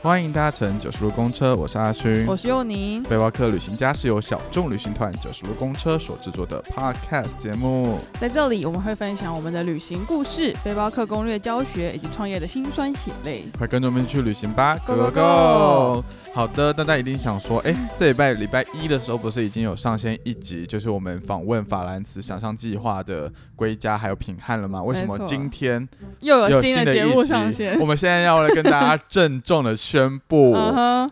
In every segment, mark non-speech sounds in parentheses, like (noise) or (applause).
欢迎搭乘九十路公车，我是阿勋，我是佑宁。背包客旅行家是由小众旅行团九十路公车所制作的 Podcast 节目，在这里我们会分享我们的旅行故事、背包客攻略教学以及创业的辛酸血泪。快跟着我们去旅行吧，Go Go Go！好的，大家一定想说，哎，这礼拜礼拜一的时候不是已经有上线一集，就是我们访问法兰茨想象计划的归家还有品汉了吗？为什么今天又有新的节目上线？我们现在要来跟大家郑重的宣布，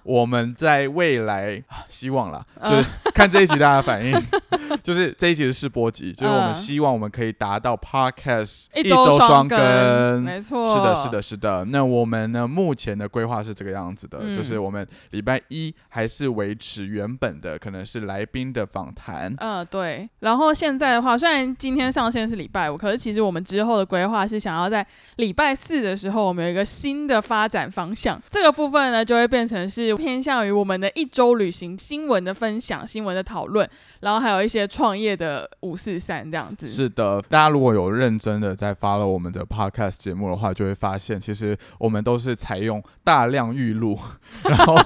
我们在未来希望啦，就是看这一集大家反应，(laughs) 就是这一集的试播集，就是我们希望我们可以达到 Podcast 一周双更，没错，是的，是的，是的。那我们呢，目前的规划是这个样子的，就是我们。礼拜一还是维持原本的，可能是来宾的访谈。嗯，对。然后现在的话，虽然今天上线是礼拜五，可是其实我们之后的规划是想要在礼拜四的时候，我们有一个新的发展方向。这个部分呢，就会变成是偏向于我们的一周旅行新闻的分享、新闻的讨论，然后还有一些创业的五四三这样子。是的，大家如果有认真的在发了我们的 podcast 节目的话，就会发现其实我们都是采用大量预录，(laughs) 然后。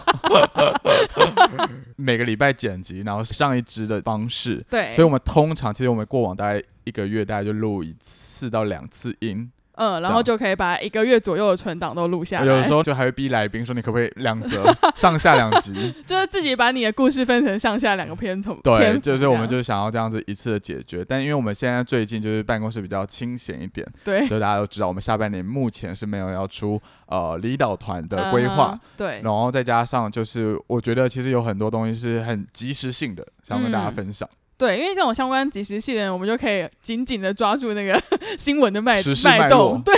每个礼拜剪辑，然后上一支的方式，对，所以我们通常其实我们过往大概一个月大概就录一次到两次音。嗯，然后就可以把一个月左右的存档都录下来。有的时候就还会逼来宾说：“你可不可以两折 (laughs) 上下两集？” (laughs) 就是自己把你的故事分成上下两个片头对，就是我们就是想要这样子一次的解决。但因为我们现在最近就是办公室比较清闲一点，对，所以大家都知道我们下半年目前是没有要出呃离岛团的规划。对，然后再加上就是我觉得其实有很多东西是很及时性的，想跟大家分享。对，因为这种相关即时性的人，我们就可以紧紧的抓住那个 (laughs) 新闻的脉脉动。对。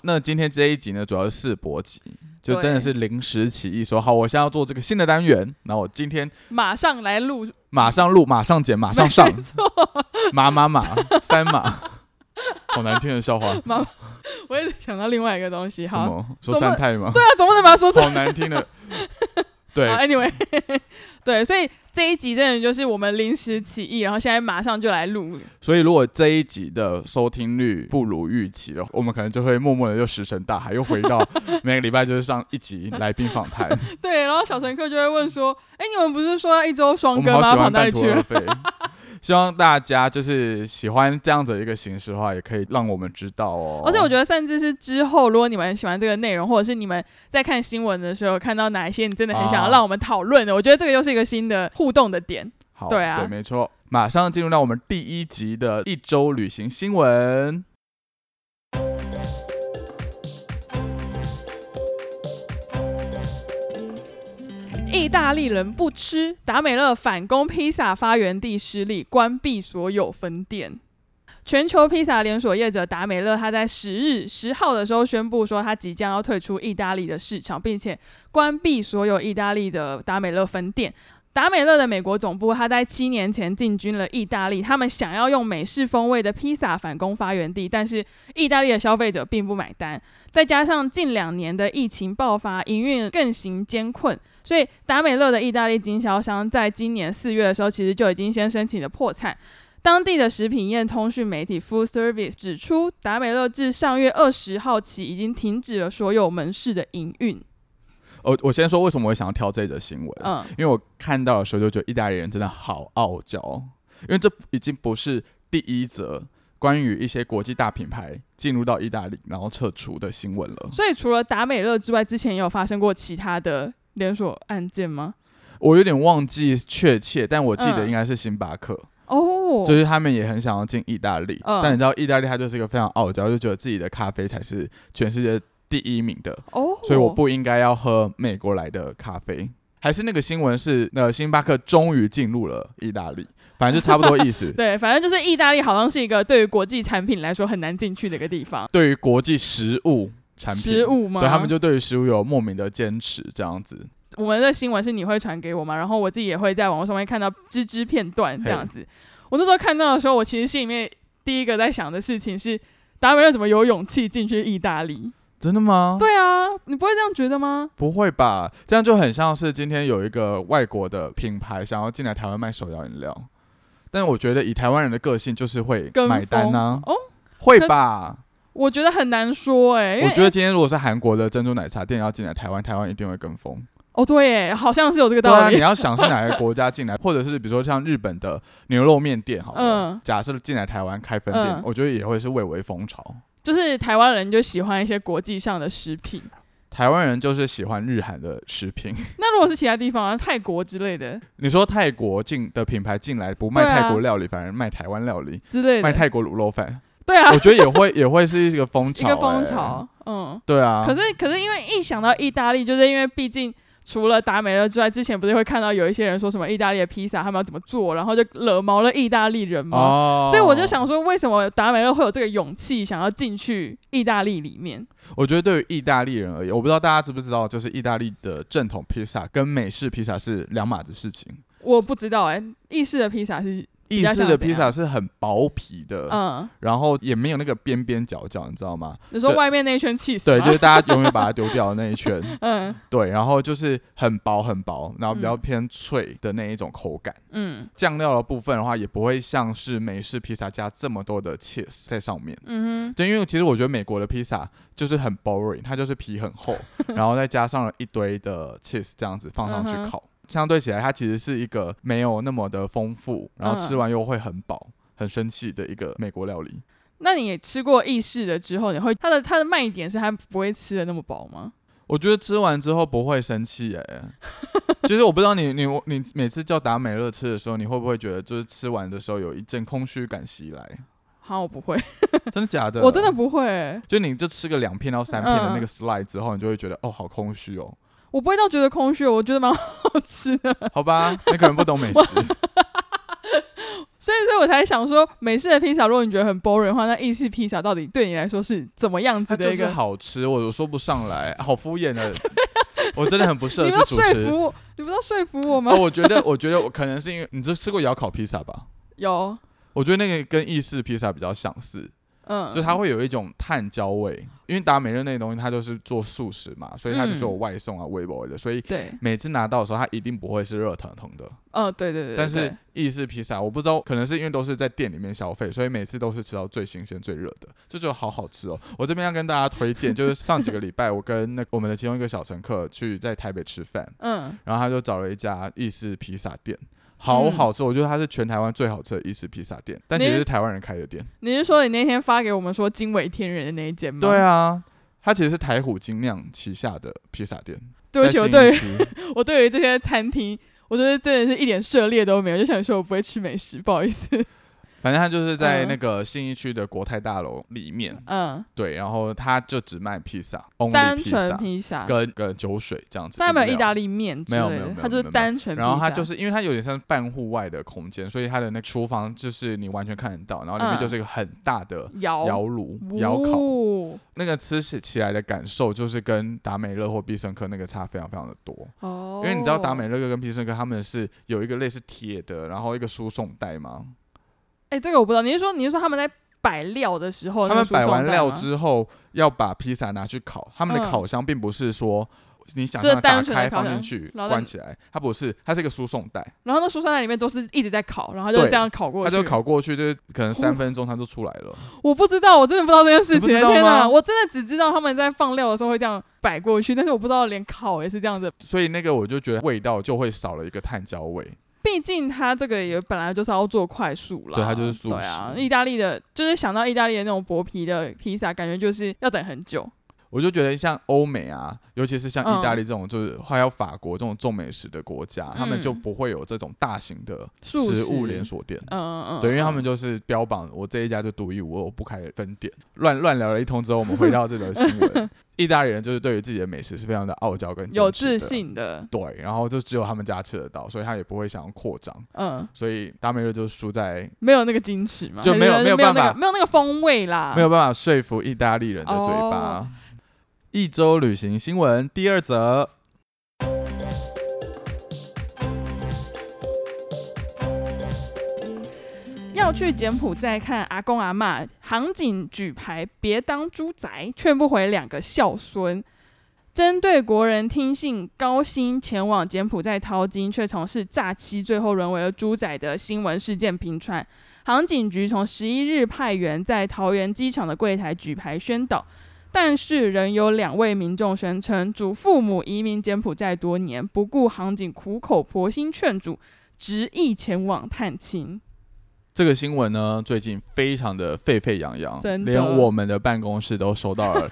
那今天这一集呢，主要是试播集，就真的是临时起意，说好，我现在要做这个新的单元，那我今天马上来录，马上录，马上剪，马上上，错，马马马三马，好难听的笑话。马，我也想到另外一个东西，好，说三太吗？对啊，总不能把它说出？好难听的。(laughs) 对，Anyway，对，所以这一集真的就是我们临时起意，然后现在马上就来录。所以如果这一集的收听率不如预期的话，我们可能就会默默的又石沉大海，又回到 (laughs) 每个礼拜就是上一集来宾访谈。对，然后小乘客就会问说：“哎，你们不是说要一周双更吗？跑哪里去了？”希望大家就是喜欢这样子的一个形式的话，也可以让我们知道哦。而且我觉得，甚至是之后，如果你们喜欢这个内容，或者是你们在看新闻的时候看到哪一些你真的很想要让我们讨论的，我觉得这个又是一个新的互动的点。好，对啊，对，没错。马上进入到我们第一集的一周旅行新闻。意大利人不吃达美乐反攻披萨发源地失利，关闭所有分店。全球披萨连锁业者达美乐，他在十日十号的时候宣布说，他即将要退出意大利的市场，并且关闭所有意大利的达美乐分店。达美乐的美国总部，他在七年前进军了意大利，他们想要用美式风味的披萨反攻发源地，但是意大利的消费者并不买单。再加上近两年的疫情爆发，营运更行艰困，所以达美乐的意大利经销商在今年四月的时候，其实就已经先申请了破产。当地的食品业通讯媒体 Food Service 指出，达美乐自上月二十号起已经停止了所有门市的营运。我我先说为什么我想要挑这则新闻，嗯，因为我看到的时候就觉得意大利人真的好傲娇，因为这已经不是第一则关于一些国际大品牌进入到意大利然后撤出的新闻了。所以除了达美乐之外，之前也有发生过其他的连锁案件吗？我有点忘记确切，但我记得应该是星巴克哦，就是他们也很想要进意大利，但你知道意大利它就是一个非常傲娇，就觉得自己的咖啡才是全世界。第一名的哦，所以我不应该要喝美国来的咖啡。还是那个新闻是，那星巴克终于进入了意大利，反正就差不多意思。(laughs) 对，反正就是意大利好像是一个对于国际产品来说很难进去的一个地方。对于国际食物产品，食物吗？对他们就对于食物有莫名的坚持，这样子。我们的新闻是你会传给我吗？然后我自己也会在网络上面看到支支片段这样子。我那时候看到的时候，我其实心里面第一个在想的事情是，达美乐怎么有勇气进去意大利？真的吗？对啊，你不会这样觉得吗？不会吧，这样就很像是今天有一个外国的品牌想要进来台湾卖手摇饮料，但我觉得以台湾人的个性就是会买单呢。哦，会吧？我觉得很难说哎。我觉得今天如果是韩国的珍珠奶茶店要进来台湾，台湾一定会跟风。哦，对，好像是有这个道理。啊，你要想是哪个国家进来，或者是比如说像日本的牛肉面店，好了，假设进来台湾开分店，我觉得也会是蔚为风潮。就是台湾人就喜欢一些国际上的食品，台湾人就是喜欢日韩的食品。(laughs) (laughs) 那如果是其他地方啊，泰国之类的，你说泰国进的品牌进来不卖泰国料理，反而卖台湾料理之类的，卖泰国卤肉饭，对啊，我觉得也会 (laughs) 也会是一个风潮，一个风潮，嗯，对啊。可是可是因为一想到意大利，就是因为毕竟。除了达美乐之外，之前不是会看到有一些人说什么意大利的披萨他们要怎么做，然后就惹毛了意大利人吗？所以我就想说，为什么达美乐会有这个勇气想要进去意大利里面？我觉得对于意大利人而言，我不知道大家知不知道，就是意大利的正统披萨跟美式披萨是两码子事情。我不知道哎，意式的披萨是。意式的披萨是很薄皮的，嗯，然后也没有那个边边角角，你知道吗？你说外面那一圈气死？对，就是大家永远把它丢掉的那一圈，(laughs) 嗯，对，然后就是很薄很薄，然后比较偏脆的那一种口感，嗯，酱料的部分的话，也不会像是美式披萨加这么多的 cheese 在上面，嗯哼，对，因为其实我觉得美国的披萨就是很 boring，它就是皮很厚，(laughs) 然后再加上了一堆的 cheese 这样子放上去烤。相对起来，它其实是一个没有那么的丰富，然后吃完又会很饱、很生气的一个美国料理。那你吃过意式的之后，你会它的它的卖点是它不会吃的那么饱吗？我觉得吃完之后不会生气哎。其 (laughs) 实我不知道你你你每次叫达美乐吃的时候，你会不会觉得就是吃完的时候有一阵空虚感袭来？好，我不会。(laughs) 真的假的？我真的不会。就你就吃个两片到三片的那个 slide 之后，你就会觉得哦，好空虚哦。我不会到觉得空虚，我觉得蛮 (laughs) 好吃的。好吧，你可能不懂美食，(laughs) 所以所以我才想说，美式的披萨，如果你觉得很 boring 的话，那意式披萨到底对你来说是怎么样子的一个好吃？我说不上来，好敷衍的，我真的很不 (laughs) 适合去主持。你不要说服我吗？我觉得，我觉得我可能是因为你这吃过窑烤披萨吧？有，我觉得那个跟意式披萨比较相似。嗯，就它会有一种碳焦味，因为达美乐那些东西它就是做素食嘛，所以它就是有外送啊、微波的，所以每次拿到的时候它一定不会是热腾腾的。嗯，对对对。但是意式披萨，我不知道，可能是因为都是在店里面消费，所以每次都是吃到最新鲜、最热的，这就好好吃哦。我这边要跟大家推荐，就是上几个礼拜我跟那我们的其中一个小乘客去在台北吃饭，嗯，然后他就找了一家意式披萨店。好好吃，我觉得它是全台湾最好吃的意式披萨店，但其实是台湾人开的店。你是说你那天发给我们说惊为天人的那一间吗？对啊，它其实是台虎精酿旗下的披萨店。对不起，我对于 (laughs) 我对于这些餐厅，我觉得真的是一点涉猎都没有，就想说我不会吃美食，不好意思。反正他就是在那个信义区的国泰大楼里面，嗯，对，然后他就只卖披萨，单纯披萨跟个酒水这样子，他没有意大利面，没有没有没有，他就是单纯。然后他就是因为他有点像半户外的空间，所以他的那厨房就是你完全看得到，然后里面就是一个很大的窑。窑炉窑烤，那个吃起起来的感受就是跟达美乐或必胜客那个差非常非常的多。哦，因为你知道达美乐跟必胜客他们是有一个类似铁的，然后一个输送带吗？哎，这个我不知道。你是说，你是说他们在摆料的时候，他们摆完料之后要把披萨拿去烤？他们的烤箱并不是说你想象打开放进去关起来，它不是，它是一个输送带。然后那输送带里面都是一直在烤，然后就这样烤过去，它就烤过去，就是可能三分钟它就出来了。我不知道，我真的不知道这件事情。天哪，我真的只知道他们在放料的时候会这样摆过去，但是我不知道连烤也是这样子。所以那个我就觉得味道就会少了一个碳焦味。毕竟他这个也本来就是要做快速了，对，它就是速食。对啊，意大利的，就是想到意大利的那种薄皮的披萨，感觉就是要等很久。我就觉得像欧美啊，尤其是像意大利这种，就是还有法国这种重美食的国家，他们就不会有这种大型的食物连锁店。嗯嗯嗯，对，因为他们就是标榜我这一家就独一无二，我不开分店。乱乱聊了一通之后，我们回到这个新闻。(laughs) 意大利人就是对于自己的美食是非常的傲娇跟有自信的。对，然后就只有他们家吃得到，所以他也不会想要扩张。嗯，所以达美乐就输在没有那个矜持嘛，就没有没有办法，没有那个风味啦，没有办法说服意大利人的嘴巴。一周旅行新闻第二则：要去柬埔寨看阿公阿妈，航警举牌别当猪仔，劝不回两个孝孙。针对国人听信高薪前往柬埔寨淘金，却从事诈欺，最后沦为了猪仔的新闻事件频传。航警局从十一日派员在桃园机场的柜台举牌宣导，但是仍有两位民众宣称，祖父母移民柬埔寨多年，不顾航警苦口婆心劝阻，执意前往探亲。这个新闻呢，最近非常的沸沸扬扬，连我们的办公室都收到了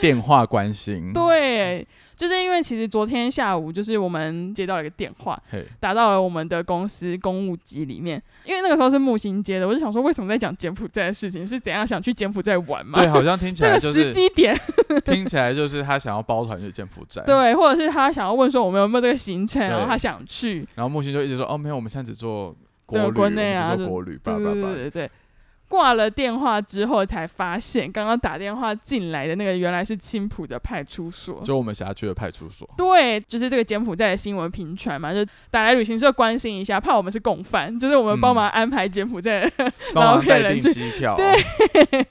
电话关心。(laughs) 对，就是因为其实昨天下午，就是我们接到了一个电话，打到了我们的公司公务机里面。因为那个时候是木星接的，我就想说，为什么在讲柬埔寨的事情？是怎样想去柬埔寨玩嘛？对，好像听起来这个时机点 (laughs) (laughs) 听起来就是他想要包团去柬埔寨，对，或者是他想要问说我们有没有这个行程，然后他想去。然后木星就一直说，哦，没有，我们现在只做。对国内啊，做国旅，对对对对，挂了电话之后才发现，刚刚打电话进来的那个原来是青浦的派出所，就我们辖区的派出所。对，就是这个柬埔寨的新闻频传嘛，就打来旅行社关心一下，怕我们是共犯，就是我们帮忙安排柬埔寨，然后骗人去机票，对。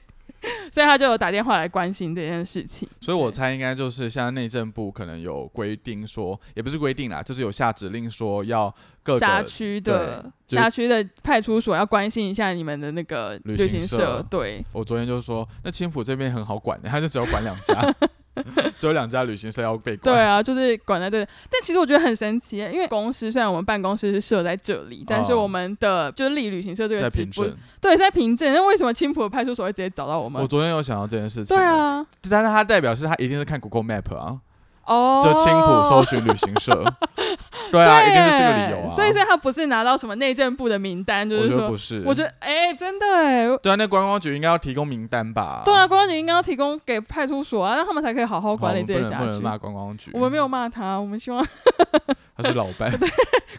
(laughs) 所以他就有打电话来关心这件事情。所以我猜应该就是像内政部可能有规定说，也不是规定啦，就是有下指令说要各辖区的辖区的派出所要关心一下你们的那个旅行社。对，我昨天就说，那青浦这边很好管的，他就只有管两家。(laughs) 只有两家旅行社要被管。对啊，就是管在这。但其实我觉得很神奇，因为公司虽然我们办公室是设在这里，但是我们的就是立旅行社这个在凭证，对，在凭证。那为什么青浦的派出所会直接找到我们？我昨天有想到这件事情。对啊，但是他代表是他一定是看 Google Map 啊。哦，就青浦搜寻旅行社，(laughs) 对啊，一定是这个理由啊。所以，所以他不是拿到什么内政部的名单，就是说，不是。我觉得，哎，真的哎。对啊，那观光局应该要提供名单吧？对啊，观光局应该要提供给派出所啊，让他们才可以好好管理这些辖区。不能骂观光局，我们没有骂他，我们希望 (laughs) 他是老板。(laughs) 对，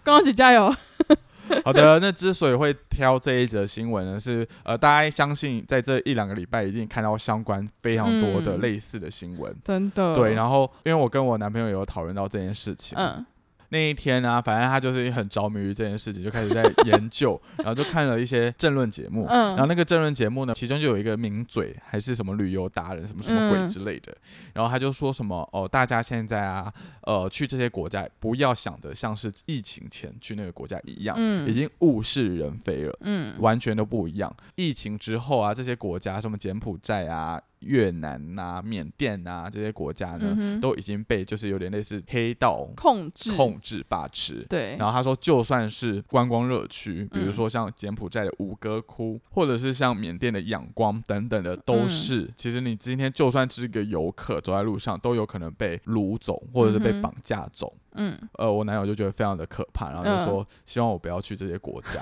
观光局加油。(laughs) 好的，那之所以会挑这一则新闻呢，是呃，大家相信在这一两个礼拜一定看到相关非常多的类似的新闻，真的。对，然后因为我跟我男朋友有讨论到这件事情，嗯。那一天呢，反正他就是很着迷于这件事情，就开始在研究，(laughs) 然后就看了一些政论节目。嗯，然后那个政论节目呢，其中就有一个名嘴，还是什么旅游达人，什么什么鬼之类的。然后他就说什么哦，大家现在啊，呃，去这些国家不要想的像是疫情前去那个国家一样，已经物是人非了，嗯，完全都不一样。疫情之后啊，这些国家什么柬埔寨啊。越南呐、缅甸呐这些国家呢，都已经被就是有点类似黑道控制、控制、把持。对。然后他说，就算是观光热区，比如说像柬埔寨的吴哥窟，或者是像缅甸的仰光等等的，都是其实你今天就算是一个游客走在路上，都有可能被掳走，或者是被绑架走。嗯。呃，我男友就觉得非常的可怕，然后就说希望我不要去这些国家。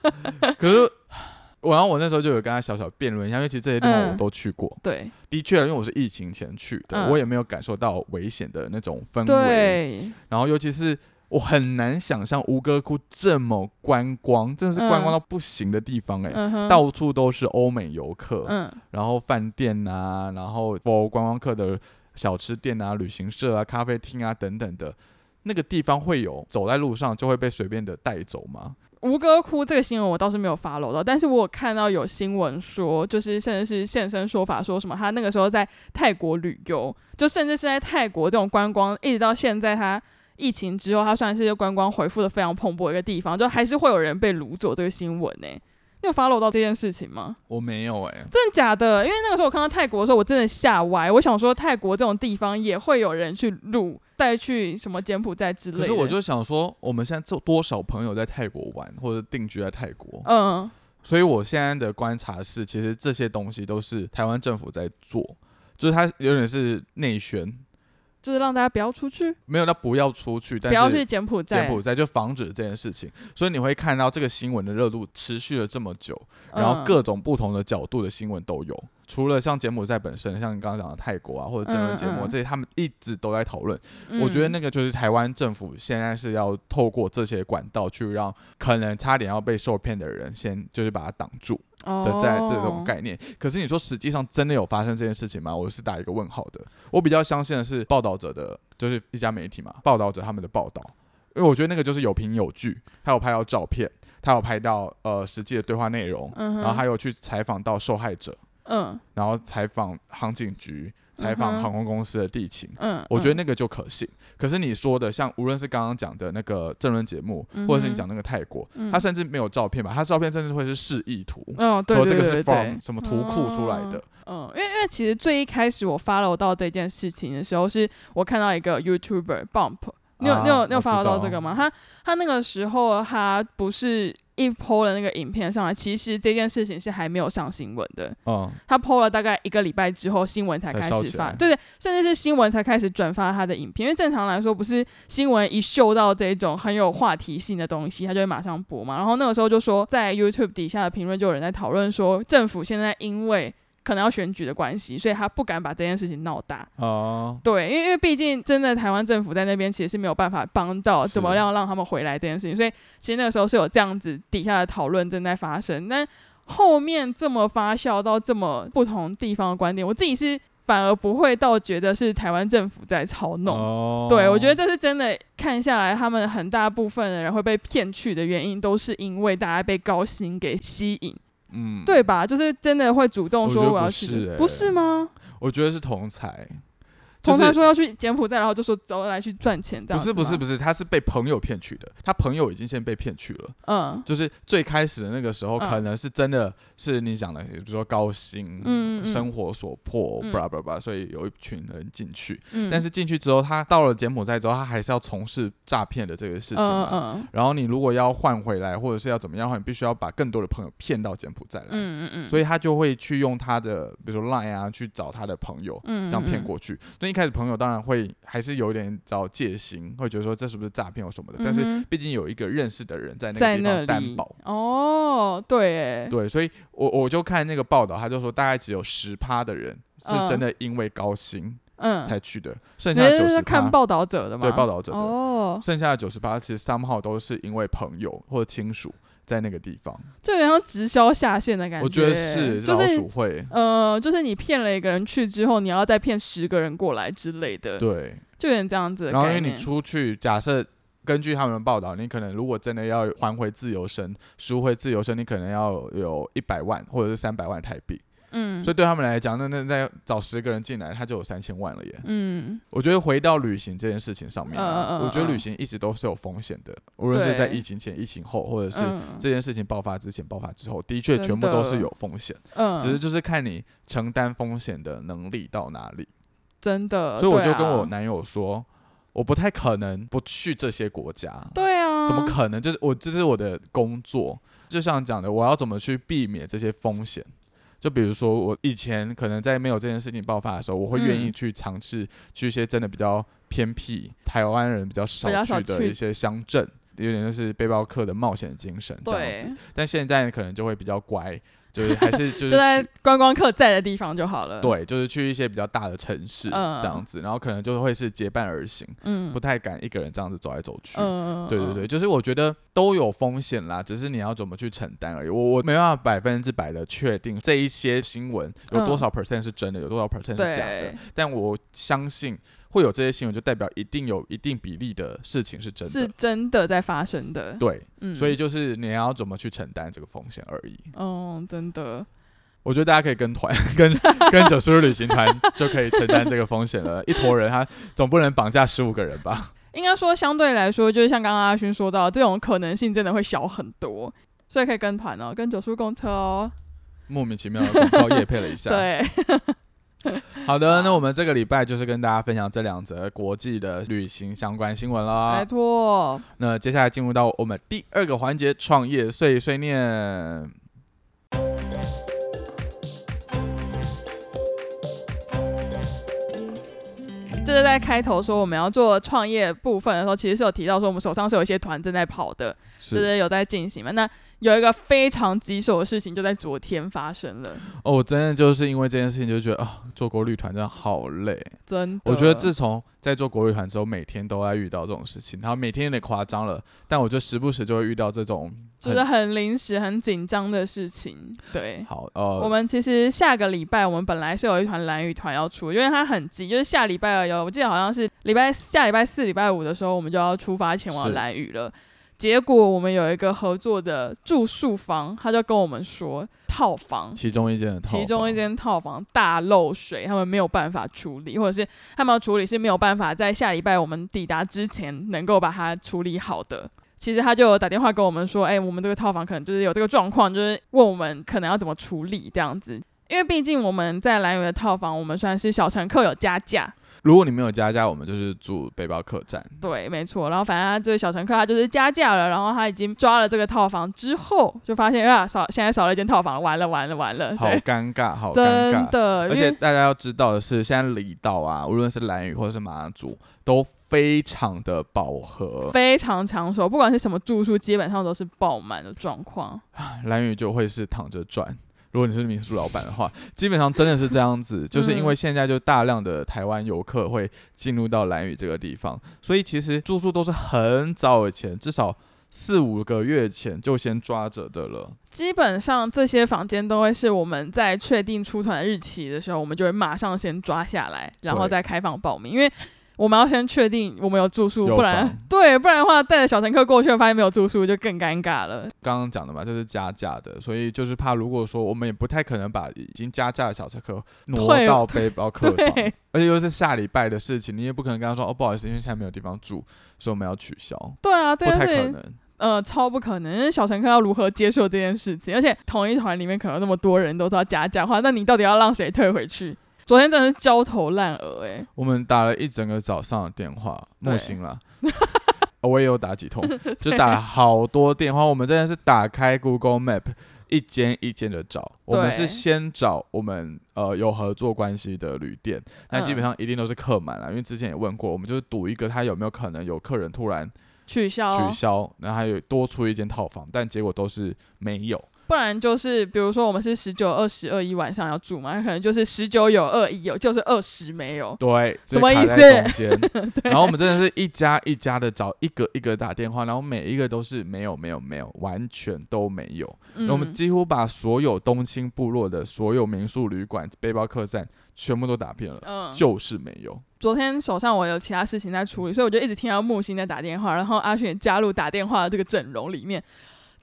(laughs) 可是。我然后我那时候就有跟他小小辩论一下，因为其实这些地方我都去过。对，的确，因为我是疫情前去的，我也没有感受到危险的那种氛围。然后尤其是我很难想象吴哥窟这么观光，真的是观光到不行的地方哎，到处都是欧美游客，嗯，然后饭店啊，然后 for 观光客的小吃店啊、旅行社啊、咖啡厅啊等等的，那个地方会有走在路上就会被随便的带走吗？吴哥窟这个新闻我倒是没有发漏到，但是我有看到有新闻说，就是甚至是现身说法，说什么他那个时候在泰国旅游，就甚至是在泰国这种观光，一直到现在他疫情之后，他算是观光恢复的非常蓬勃一个地方，就还是会有人被掳走这个新闻呢。你有发漏到这件事情吗？我没有哎，真的假的？因为那个时候我看到泰国的时候，我真的吓歪。我想说，泰国这种地方也会有人去录，带去什么柬埔寨之类的。可是我就想说，我们现在做多少朋友在泰国玩或者定居在泰国？嗯，所以我现在的观察是，其实这些东西都是台湾政府在做，就是它有点是内宣。就是让大家不要出去，没有，那不要出去，但不要去柬埔寨，柬埔寨就防止这件事情。所以你会看到这个新闻的热度持续了这么久，然后各种不同的角度的新闻都有。除了像柬埔寨本身，像你刚刚讲的泰国啊，或者整个节目这些，他们一直都在讨论。我觉得那个就是台湾政府现在是要透过这些管道去让可能差点要被受骗的人，先就是把它挡住。的在这种概念，可是你说实际上真的有发生这件事情吗？我是打一个问号的。我比较相信的是报道者的，就是一家媒体嘛，报道者他们的报道，因为我觉得那个就是有凭有据，他有拍到照片，他有拍到呃实际的对话内容，然后还有去采访到受害者，嗯，然后采访航警局。采访航空公司的地勤，嗯，我觉得那个就可信。可是你说的，像无论是刚刚讲的那个政论节目，或者是你讲那个泰国，他甚至没有照片吧？他照片甚至会是示意图，嗯，说这个是放什么图库出来的。嗯，因为因为其实最一开始我 follow 到这件事情的时候，是我看到一个 YouTuber Bump，你有你有你有 follow 到这个吗？他他那个时候他不是。一 PO 了那个影片上来，其实这件事情是还没有上新闻的。嗯，他 PO 了大概一个礼拜之后，新闻才开始发，对对，甚至是新闻才开始转发他的影片。因为正常来说，不是新闻一嗅到这种很有话题性的东西，他就会马上播嘛。然后那个时候就说，在 YouTube 底下的评论就有人在讨论说，政府现在因为。可能要选举的关系，所以他不敢把这件事情闹大。哦，对，因为因为毕竟真的台湾政府在那边其实是没有办法帮到怎么样让他们回来这件事情，所以其实那个时候是有这样子底下的讨论正在发生。但后面这么发酵到这么不同地方的观点，我自己是反而不会到觉得是台湾政府在操弄。哦，对我觉得这是真的，看下来他们很大部分的人会被骗去的原因，都是因为大家被高薪给吸引。嗯，对吧？就是真的会主动说我要去，不是吗？我觉得是同才。同他说要去柬埔寨，然后就说走来去赚钱，这样不是不是不是，他是被朋友骗去的，他朋友已经先被骗去了。嗯，就是最开始的那个时候，可能是真的是你讲的，比如说高薪，嗯，生活所迫，巴拉巴拉，所以有一群人进去。嗯，但是进去之后，他到了柬埔寨之后，他还是要从事诈骗的这个事情嘛。嗯然后你如果要换回来，或者是要怎么样的话，你必须要把更多的朋友骗到柬埔寨来。嗯嗯嗯。所以他就会去用他的，比如说 Line 啊，去找他的朋友，这样骗过去。所以一开始朋友当然会还是有点找戒心，会觉得说这是不是诈骗或什么的。但是毕竟有一个认识的人在那个地方担保。哦，对，对，所以我我就看那个报道，他就说大概只有十趴的人是真的因为高薪嗯才去的，剩下九十看报道者的嘛，对报道者的哦，剩下的九十八其实三号都是因为朋友或者亲属。在那个地方，就有点像直销下线的感觉。我觉得是，就是会，呃，就是你骗了一个人去之后，你要再骗十个人过来之类的。对，就有点这样子。然后因为你出去，假设根据他们的报道，你可能如果真的要还回自由身，赎回自由身，你可能要有一百万或者是三百万台币。嗯，所以对他们来讲，那那再找十个人进来，他就有三千万了耶。嗯，我觉得回到旅行这件事情上面，我觉得旅行一直都是有风险的，无论是在疫情前、疫情后，或者是这件事情爆发之前、爆发之后，的确全部都是有风险。嗯，只是就是看你承担风险的能力到哪里。真的，所以我就跟我男友说，我不太可能不去这些国家。对啊，怎么可能？就是我这是我的工作，就像讲的，我要怎么去避免这些风险？就比如说，我以前可能在没有这件事情爆发的时候，我会愿意去尝试去一些真的比较偏僻、台湾人比较少去的一些乡镇，有点就是背包客的冒险精神这样子。但现在可能就会比较乖。就是还是就是在观光客在的地方就好了。对，就是去一些比较大的城市这样子，然后可能就会是结伴而行，嗯，不太敢一个人这样子走来走去。嗯对对对，就是我觉得都有风险啦，只是你要怎么去承担而已。我我没办法百分之百的确定这一些新闻有多少 percent 是真的，有多少 percent 是假的，但我相信。会有这些新闻，就代表一定有一定比例的事情是真的，是真的在发生的。对，所以就是你要怎么去承担这个风险而已。哦，真的，我觉得大家可以跟团，(laughs) 跟跟九叔旅行团就可以承担这个风险了。一坨人，他总不能绑架十五个人吧？应该说，相对来说，就是像刚刚阿勋说到，这种可能性真的会小很多，所以可以跟团哦，跟九叔公车哦。莫名其妙的广告夜配了一下，对。好的，那我们这个礼拜就是跟大家分享这两则国际的旅行相关新闻啦。没错。那接下来进入到我们第二个环节——创业碎碎念。这是在开头说我们要做创业部分的时候，其实是有提到说我们手上是有一些团正在跑的，就是有在进行嘛。那有一个非常棘手的事情，就在昨天发生了。哦，我真的就是因为这件事情，就觉得啊，做国旅团真的好累。真的，我觉得自从在做国旅团之后，每天都在遇到这种事情，然后每天有点夸张了，但我就时不时就会遇到这种，就是很临时、很紧张的事情。对，好，呃，我们其实下个礼拜我们本来是有一团蓝雨团要出，因为它很急，就是下礼拜有，我记得好像是礼拜下礼拜四、礼拜五的时候，我们就要出发前往蓝雨了。结果我们有一个合作的住宿房，他就跟我们说，套房其中一间其中一间套房大漏水，他们没有办法处理，或者是他们要处理是没有办法在下礼拜我们抵达之前能够把它处理好的。其实他就打电话跟我们说，哎，我们这个套房可能就是有这个状况，就是问我们可能要怎么处理这样子。因为毕竟我们在蓝屿的套房，我们算是小乘客有加价。如果你没有加价，我们就是住背包客栈。对，没错。然后反正他这个小乘客他就是加价了，然后他已经抓了这个套房之后，就发现啊少现在少了一间套房，完了完了完了，好尴尬，好尴尬。的，而且大家要知道的是，现在离岛啊，无论是蓝屿或者是马祖，都非常的饱和，非常抢手，不管是什么住宿，基本上都是爆满的状况。蓝屿就会是躺着赚。如果你是民宿老板的话，基本上真的是这样子，就是因为现在就大量的台湾游客会进入到蓝屿这个地方，所以其实住宿都是很早以前，至少四五个月前就先抓着的了。基本上这些房间都会是我们在确定出团日期的时候，我们就会马上先抓下来，然后再开放报名，因为。我们要先确定我们有住宿，不然 (laughs) 对，不然的话带着小乘客过去，发现没有住宿，就更尴尬了。刚刚讲的嘛，这是加价的，所以就是怕如果说我们也不太可能把已经加价的小乘客挪到背包客房，(laughs) 而且又是下礼拜的事情，你也不可能跟他说哦，不好意思，因为现在没有地方住，所以我们要取消。对啊，不太可能，呃，超不可能。小乘客要如何接受这件事情？而且同一团里面可能那么多人都知道加价话，那你到底要让谁退回去？昨天真的是焦头烂额哎！我们打了一整个早上的电话，莫行了。(laughs) 我也有打几通，就打了好多电话。我们真的是打开 Google Map，一间一间的找。我们是先找我们呃有合作关系的旅店，那基本上一定都是客满了，因为之前也问过，我们就是赌一个他有没有可能有客人突然取消取消，然后还有多出一间套房，但结果都是没有。不然就是，比如说我们是十九、二十二一晚上要住嘛，可能就是十九有二一有，就是二十没有。对，什么意思？(laughs) 然后我们真的是一家一家的找，一个一个打电话，然后每一个都是没有、没有、没有，完全都没有。我们几乎把所有东青部落的所有民宿、旅馆、背包客栈全部都打遍了，就是没有。昨天手上我有其他事情在处理，所以我就一直听到木星在打电话，然后阿雪加入打电话的这个阵容里面。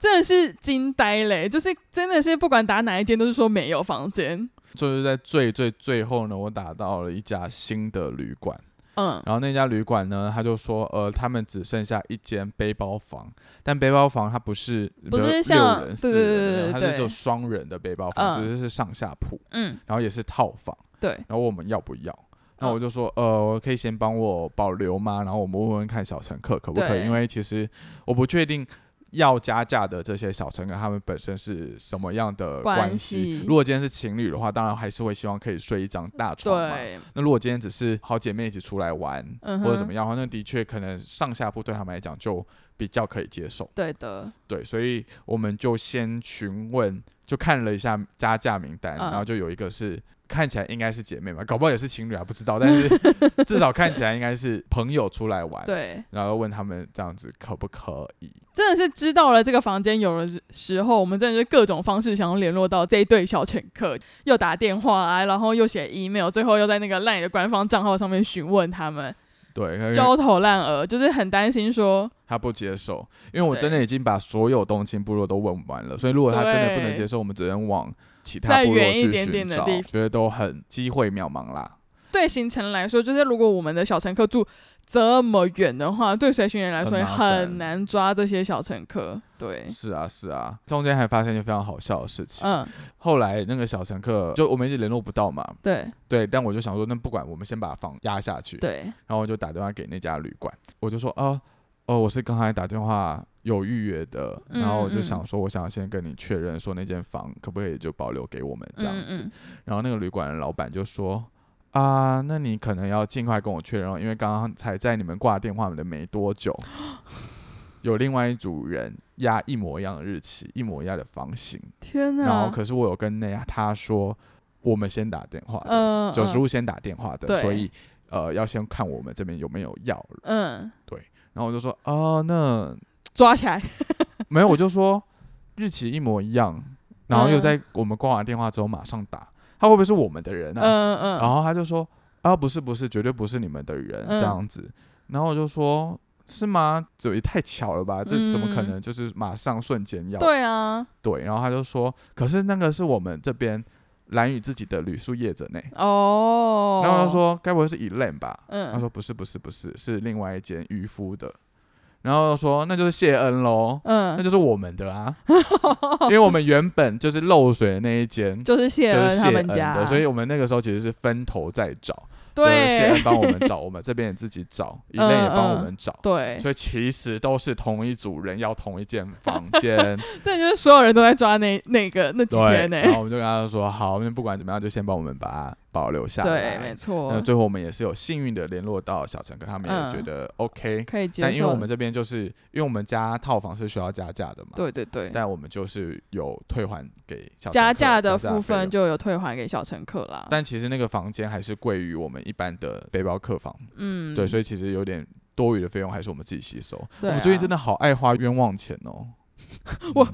真的是惊呆嘞！就是真的是不管打哪一间，都是说没有房间。就是在最最最后呢，我打到了一家新的旅馆，嗯，然后那家旅馆呢，他就说，呃，他们只剩下一间背包房，但背包房它不是不是像六人四人，它是只有双人的背包房，只是是上下铺，嗯，然后也是套房，对。然后我们要不要？那我就说，呃，可以先帮我保留吗？然后我们问问看小乘客可不可以，因为其实我不确定。要加价的这些小乘客，他们本身是什么样的关系？如果今天是情侣的话，当然还是会希望可以睡一张大床嘛。那如果今天只是好姐妹一起出来玩，或者怎么样的话，那的确可能上下铺对他们来讲就比较可以接受。对的，对，所以我们就先询问，就看了一下加价名单，然后就有一个是。看起来应该是姐妹吧，搞不好也是情侣啊，不知道。但是 (laughs) 至少看起来应该是朋友出来玩。对。然后问他们这样子可不可以？真的是知道了这个房间有的时候，我们真的是各种方式想要联络到这一对小乘客，又打电话啊，然后又写 email，最后又在那个 LINE 的官方账号上面询问他们。对。焦头烂额，就是很担心说他不接受，因为我真的已经把所有东青部落都问完了，所以如果他真的不能接受，我们只能往。其他部落去寻找，觉得都很机会渺茫啦。对行程来说，就是如果我们的小乘客住这么远的话，对随行人来说也很难抓这些小乘客。对，是啊，是啊。中间还发生一件非常好笑的事情。嗯。后来那个小乘客就我们一直联络不到嘛。对。对，但我就想说，那不管，我们先把房压下去。对。然后我就打电话给那家旅馆，我就说，哦，哦，我是刚才打电话。有预约的，然后我就想说，我想先跟你确认，说那间房可不可以就保留给我们这样子。然后那个旅馆的老板就说：“啊，那你可能要尽快跟我确认，因为刚刚才在你们挂电话的没多久，(gasps) 有另外一组人压一模一样的日期，一模一样的房型。天哪！然后可是我有跟那他说，我们先打电话的，九十五先打电话的，所以呃要先看我们这边有没有要。嗯，对。然后我就说：哦，那。”抓起来，没有，我就说日期一模一样，然后又在我们挂完电话之后马上打，他会不会是我们的人啊？嗯嗯，然后他就说啊，不是不是，绝对不是你们的人这样子，然后我就说是吗？这也太巧了吧？这怎么可能就是马上瞬间要？对啊，对。然后他就说，可是那个是我们这边蓝宇自己的旅宿业者呢。哦。然后他说，该不会是 Elaine 吧？嗯。他说不是，不是，不是，是另外一间渔夫的。然后说，那就是谢恩喽。嗯。那就是我们的啊，(laughs) 因为我们原本就是漏水的那一间，就是谢恩他们家的，所以我们那个时候其实是分头在找。对，谢恩帮我们找，我们这边也自己找，(laughs) 一类也帮我们找，对，所以其实都是同一组人要同一间房间，(laughs) 对，就是所有人都在抓那那个那几天呢，然后我们就跟他说，好，那不管怎么样，就先帮我们把它保留下来，对，没错。那最后我们也是有幸运的联络到小陈，跟他们也觉得 OK，可以接受。但因为我们这边就是因为我们家套房是需要加价的嘛，对对对，但我们就是有退还给小加价的部分就有退还给小乘客啦。但其实那个房间还是贵于我们一般的背包客房，嗯，对，所以其实有点多余的费用还是我们自己吸收。我最近真的好爱花冤枉钱哦。(laughs) 我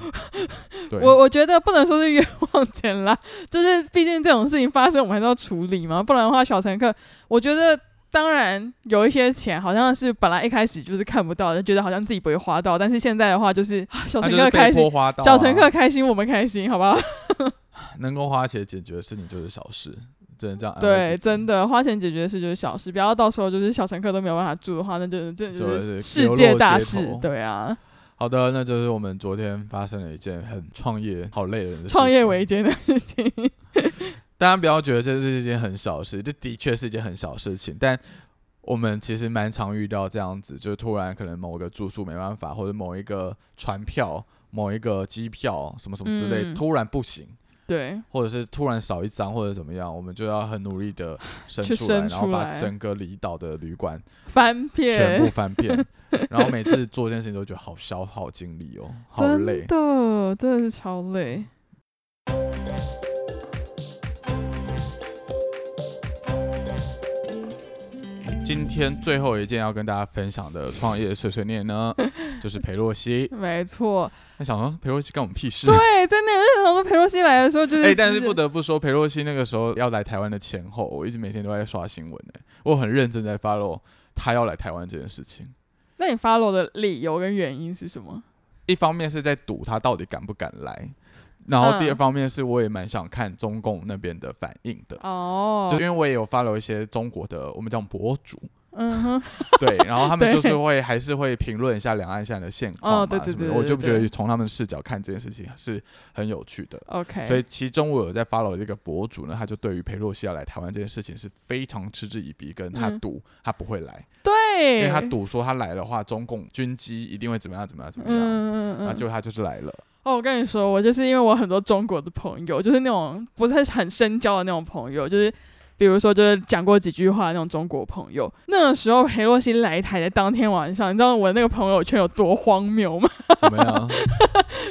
我我觉得不能说是冤枉钱啦，就是毕竟这种事情发生，我们还是要处理嘛。不然的话，小乘客，我觉得当然有一些钱，好像是本来一开始就是看不到，就觉得好像自己不会花到，但是现在的话，就是小乘客开心，小乘客开心，我们开心，好不好？(laughs) 能够花钱解决的事情就是小事。只能这样对，真的花钱解决的事就是小事，不要到时候就是小乘客都没有办法住的话，那就这就是世界大事。对啊，好的，那就是我们昨天发生了一件很创业、好累人的创业维艰的事情。(laughs) 大家不要觉得这是一件很小事，这的确是一件很小事情，但我们其实蛮常遇到这样子，就突然可能某个住宿没办法，或者某一个船票、某一个机票什么什么之类突然不行。对，或者是突然少一张或者怎么样，我们就要很努力的伸出来，然后把整个离岛的旅馆翻遍，全部翻遍。(laughs) 然后每次做这件事情都觉得好消耗精力哦，好累，真的真的是超累。今天最后一件要跟大家分享的创业碎碎念呢，(laughs) 就是裴洛西。没错，那想说裴洛西干我们屁事？对，在那个日常说裴洛西来的时候，就是……哎，但是不得不说，裴洛西那个时候要来台湾的前后，我一直每天都在刷新闻呢，我很认真在 follow 他要来台湾这件事情。那你 follow 的理由跟原因是什么？一方面是在赌他到底敢不敢来。然后第二方面是，我也蛮想看中共那边的反应的。哦，就因为我也有发了一些中国的我们讲博主，嗯哼，(laughs) 对，然后他们就是会还是会评论一下两岸现在的现况嘛什么的，我就不觉得从他们视角看这件事情是很有趣的。OK，所以其中我有在 follow 这个博主呢，他就对于裴洛西要来台湾这件事情是非常嗤之以鼻，跟他赌他不会来，对，因为他赌说他来的话，中共军机一定会怎么样怎么样怎么样，嗯嗯嗯，然后结果他就是来了。哦，我跟你说，我就是因为我很多中国的朋友，就是那种不是很深交的那种朋友，就是比如说就是讲过几句话那种中国朋友。那个时候裴洛西来台的当天晚上，你知道我那个朋友圈有多荒谬吗？(laughs) 怎么样？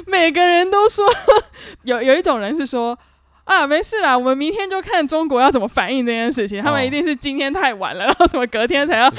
每个人都说，(laughs) 有有一种人是说啊，没事啦，我们明天就看中国要怎么反应这件事情。他们一定是今天太晚了，然后什么隔天才要。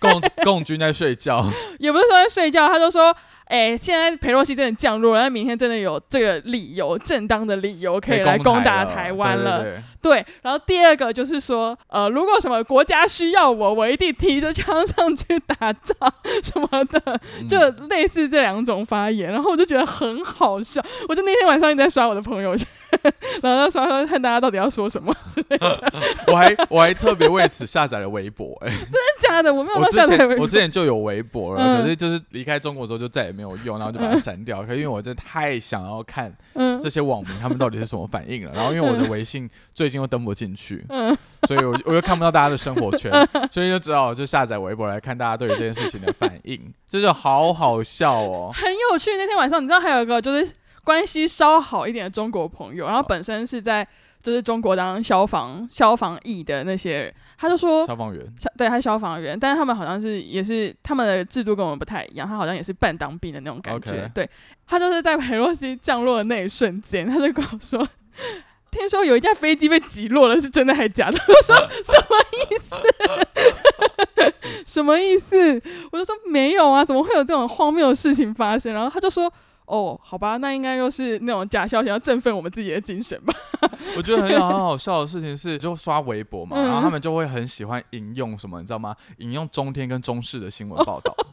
共共军在睡觉，(laughs) 也不是说在睡觉，他就说。哎，现在裴洛西真的降落了，那明天真的有这个理由，正当的理由可以来攻打台湾了。对，然后第二个就是说，呃，如果什么国家需要我，我一定提着枪上去打仗什么的，就类似这两种发言。然后我就觉得很好笑，我就那天晚上一直在刷我的朋友圈，(laughs) 然后刷刷看大家到底要说什么之类的。(laughs) 我还我还特别为此下载了微博，哎，(laughs) 真的假的？我没有下载微博，我之前就有微博了，可是就是离开中国之后就再也没有用，然后就把它删掉。可因为我真的太想要看这些网民他们到底是什么反应了。(laughs) 然后因为我的微信最近又登不进去，所以我我又看不到大家的生活圈，(laughs) 所以就只好就下载微博来看大家对于这件事情的反应，(laughs) 这就是好好笑哦，很有趣。那天晚上你知道还有一个就是关系稍好一点的中国朋友，然后本身是在就是中国当消防消防役的那些人，他就说消防员，对，他是消防员，但是他们好像是也是他们的制度跟我们不太一样，他好像也是半当兵的那种感觉。对他就是在佩洛西降落的那一瞬间，他就跟我说。(laughs) 听说有一架飞机被击落了，是真的还是假的？(laughs) 我说 (laughs) 什么意思？什么意思？我就说没有啊，怎么会有这种荒谬的事情发生？然后他就说哦，好吧，那应该又是那种假消息，要振奋我们自己的精神吧。(laughs) 我觉得很好很好笑的事情是，就刷微博嘛，然后他们就会很喜欢引用什么，你知道吗？引用中天跟中视的新闻报道。(laughs)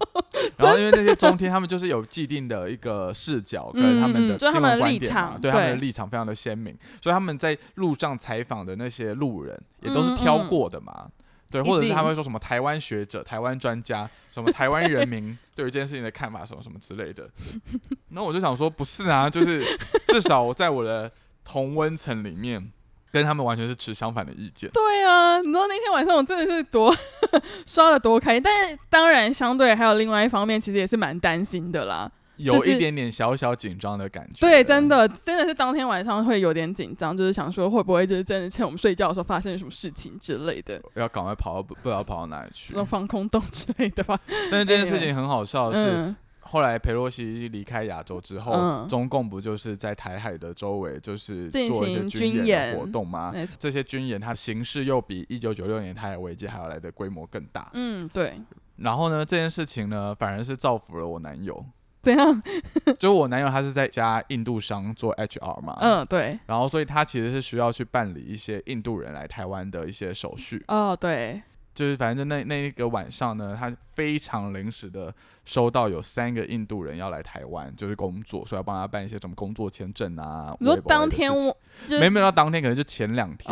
(laughs) 然后因为那些中天，他们就是有既定的一个视角跟他们的新闻观点嘛，对他们的立场非常的鲜明，所以他们在路上采访的那些路人也都是挑过的嘛。对，或者是他们会说什么台湾学者、台湾专家、什么台湾人民 (laughs) 对于这件事情的看法，什么什么之类的。那我就想说，不是啊，就是至少我在我的同温层里面，跟他们完全是持相反的意见。对啊，你知道那天晚上我真的是多 (laughs) 刷的多开心，但是当然相对还有另外一方面，其实也是蛮担心的啦。有一点点小小紧张的感觉，对，真的真的是当天晚上会有点紧张，就是想说会不会就是真的趁我们睡觉的时候发生什么事情之类的，要赶快跑到不知道跑到哪里去，防空洞之类的吧。(laughs) 但是这件事情很好笑的是，后来佩洛西离开亚洲之后，中共不就是在台海的周围就是做一些军演活动吗？这些军演它形式又比一九九六年台海危机还要来的规模更大。嗯，对。然后呢，这件事情呢，反而是造福了我男友。怎样？(laughs) 就我男友他是在家印度商做 HR 嘛，嗯，对。然后所以他其实是需要去办理一些印度人来台湾的一些手续。哦，对。就是反正那那一个晚上呢，他非常临时的收到有三个印度人要来台湾，就是工作，说要帮他办一些什么工作签证啊。你说当天没没有到当天，可能就前两天知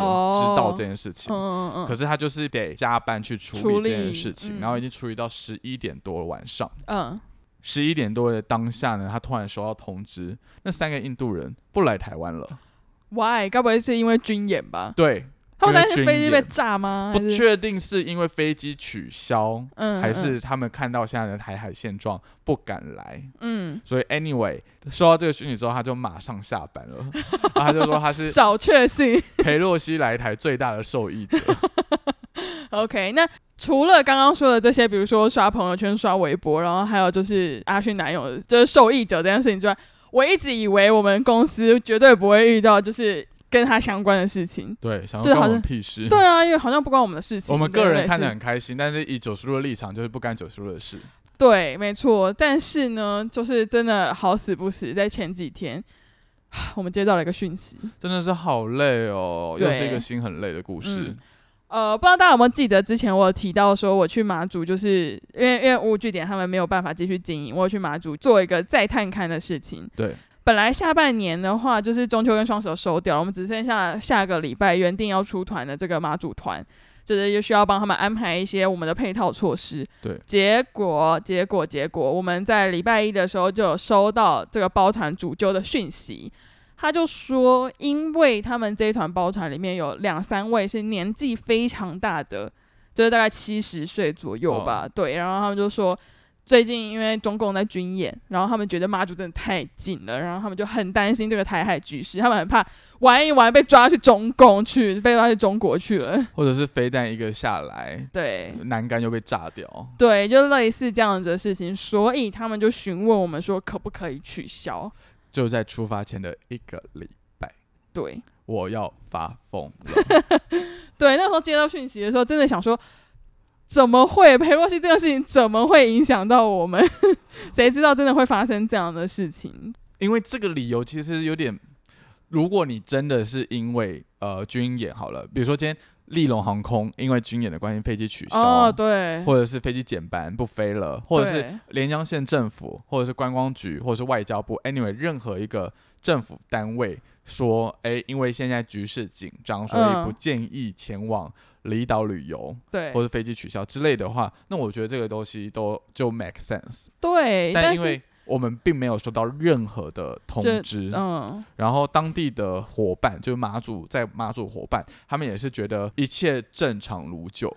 道这件事情。嗯嗯嗯。可是他就是得加班去处理这件事情，然后已经处理到十一点多了晚上。嗯。十一点多的当下呢，他突然收到通知，那三个印度人不来台湾了。Why？该不会是因为军演吧？对，他们担心飞机被炸吗？不确定是因为飞机取消，嗯，还是他们看到现在的台海现状不敢来。嗯，所以 anyway，收到这个讯息之后，他就马上下班了。(laughs) 然后他就说他是小确幸，裴洛西来台最大的受益者。(laughs) OK，那。除了刚刚说的这些，比如说刷朋友圈、刷微博，然后还有就是阿勋男友就是受益者这件事情之外，我一直以为我们公司绝对不会遇到就是跟他相关的事情。对，想关我们屁事。对啊，因为好像不关我们的事情。我们个人看得很开心，但是以九十度的立场，就是不干九十度的事。对，没错。但是呢，就是真的好死不死，在前几天，(sighs) 我们接到了一个讯息，真的是好累哦，又是一个心很累的故事。呃，不知道大家有没有记得之前我有提到说我去马祖，就是因为因为五据点他们没有办法继续经营，我去马祖做一个再探看的事情。对，本来下半年的话就是中秋跟双十收掉了，我们只剩下下个礼拜原定要出团的这个马祖团，就是又需要帮他们安排一些我们的配套措施。对，结果结果结果，我们在礼拜一的时候就有收到这个包团主揪的讯息。他就说，因为他们这一团包团里面有两三位是年纪非常大的，就是大概七十岁左右吧。对，然后他们就说，最近因为中共在军演，然后他们觉得妈祖真的太近了，然后他们就很担心这个台海局势，他们很怕玩一玩被抓去中共去，被抓去中国去了，(laughs) 或者是飞弹一个下来，对，栏杆又被炸掉，对，就类似这样子的事情，所以他们就询问我们说，可不可以取消。就在出发前的一个礼拜，对，我要发疯了。(laughs) 对，那时候接到讯息的时候，真的想说，怎么会裴洛西这个事情怎么会影响到我们？(laughs) 谁知道真的会发生这样的事情？因为这个理由其实有点，如果你真的是因为呃军演好了，比如说今天。利隆航空因为军演的关系，飞机取消，哦，对，或者是飞机减班不飞了，或者是连江县政府，或者是观光局，或者是外交部，anyway，任何一个政府单位说，哎，因为现在局势紧张，所以不建议前往离岛旅游，对，或者飞机取消之类的话，那我觉得这个东西都就 make sense，对，但因为。我们并没有收到任何的通知，嗯，然后当地的伙伴，就是马祖在马祖伙伴，他们也是觉得一切正常如旧。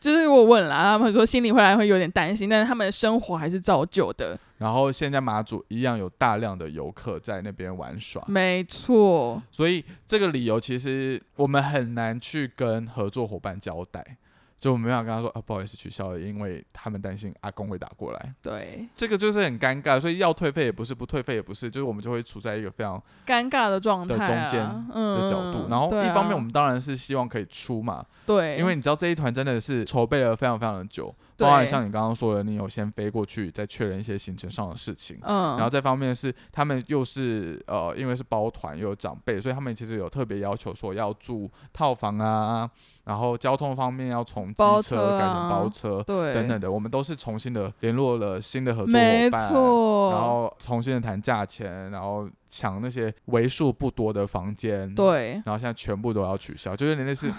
就是我问了，他们说心里会来会有点担心，但是他们的生活还是照旧的。然后现在马祖一样有大量的游客在那边玩耍，没错。所以这个理由其实我们很难去跟合作伙伴交代。就我没办法跟他说啊，不好意思取消了，因为他们担心阿公会打过来。对，这个就是很尴尬，所以要退费也不是，不退费也不是，就是我们就会处在一个非常尴尬的状态的中间的角度。然后一方面我们当然是希望可以出嘛，对，因为你知道这一团真的是筹备了非常非常的久，包含像你刚刚说的，你有先飞过去再确认一些行程上的事情，嗯，然后这方面是他们又是呃，因为是包团又有长辈，所以他们其实有特别要求说要住套房啊。然后交通方面要从机车改成包车，对，等等的，我们都是重新的联络了新的合作伙伴，然后重新的谈价钱，然后抢那些为数不多的房间，对，然后现在全部都要取消，就是类似，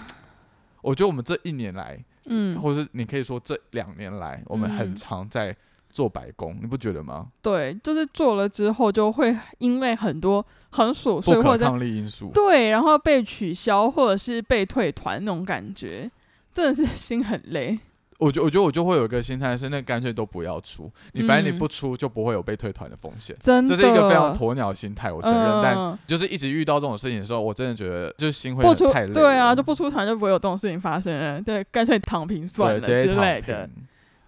我觉得我们这一年来，嗯，或者是你可以说这两年来，我们很常在。做白工，你不觉得吗？对，就是做了之后，就会因为很多很琐碎或者抗力因素，对，然后被取消或者是被退团那种感觉，真的是心很累。我觉我觉得我就会有一个心态是，那干脆都不要出，你反正你不出就不会有被退团的风险。真的，这是一个非常鸵鸟心态，我承认。但就是一直遇到这种事情的时候，我真的觉得就是心会太累。对啊，就不出团就不会有这种事情发生了。对，干脆躺平算了之类的。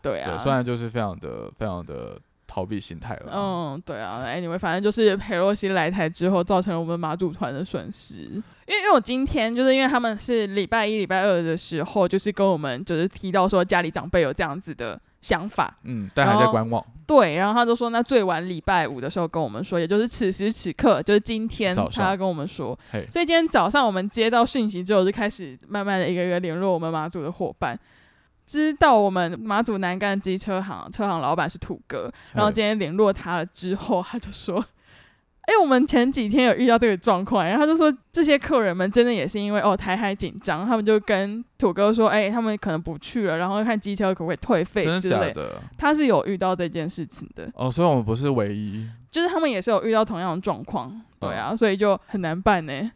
对啊，虽然就是非常的、非常的逃避心态了。嗯，对啊，哎，你们反正就是裴洛西来台之后，造成了我们马祖团的损失。因为，因为我今天就是因为他们是礼拜一、礼拜二的时候，就是跟我们就是提到说家里长辈有这样子的想法，嗯，但还在观望。对，然后他就说，那最晚礼拜五的时候跟我们说，也就是此时此刻，就是今天，他要跟我们说。所以今天早上我们接到讯息之后，就开始慢慢的一个一个联络我们马祖的伙伴。知道我们马祖南干机车行车行老板是土哥，然后今天联络他了之后，(laughs) 他就说：“哎，我们前几天有遇到这个状况，然后他就说这些客人们真的也是因为哦台海紧张，他们就跟土哥说，哎，他们可能不去了，然后看机车可不可以退费之类的。他是有遇到这件事情的。哦，所以我们不是唯一，就是他们也是有遇到同样的状况，对啊，所以就很难办呢。”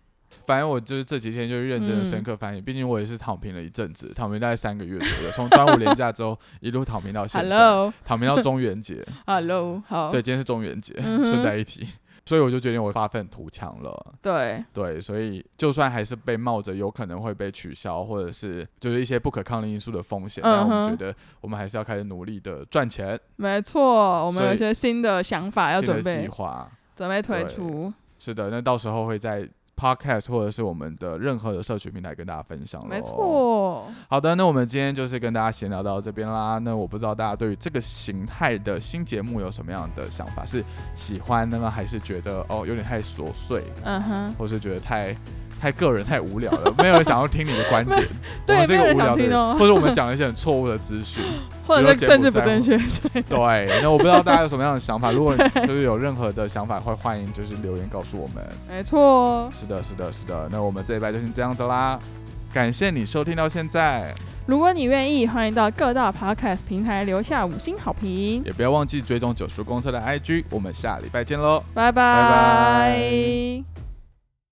反正我就是这几天就是认真的深刻翻译，毕竟我也是躺平了一阵子，躺平大概三个月左右，从端午连假之后 (laughs) 一路躺平到现在，躺平到中元节。(laughs) Hello，好，对，今天是中元节，顺带一提，所以我就决定我发愤图强了。对，对，所以就算还是被冒着有可能会被取消，或者是就是一些不可抗力因素的风险，但我们觉得我们还是要开始努力的赚钱。没错，我们有一些新的想法要准备计划，准备推出。是的，那到时候会在。Podcast 或者是我们的任何的社群平台跟大家分享了。没错。好的，那我们今天就是跟大家闲聊到这边啦。那我不知道大家对于这个形态的新节目有什么样的想法？是喜欢呢，还是觉得哦有点太琐碎？嗯哼，或是觉得太。太个人太无聊了，没有人想要听你的观点。对，没有人想听哦。或者我们讲了一些很错误的资讯，(laughs) 或者政治不正确。对，那我不知道大家有什么样的想法。如果 (laughs) 就是有任何的想法，会欢迎就是留言告诉我们。没错。是的，是的，是的。那我们这一拜就先这样子啦。感谢你收听到现在。如果你愿意，欢迎到各大 podcast 平台留下五星好评。也不要忘记追踪九叔公车的 IG。我们下礼拜见喽，拜拜。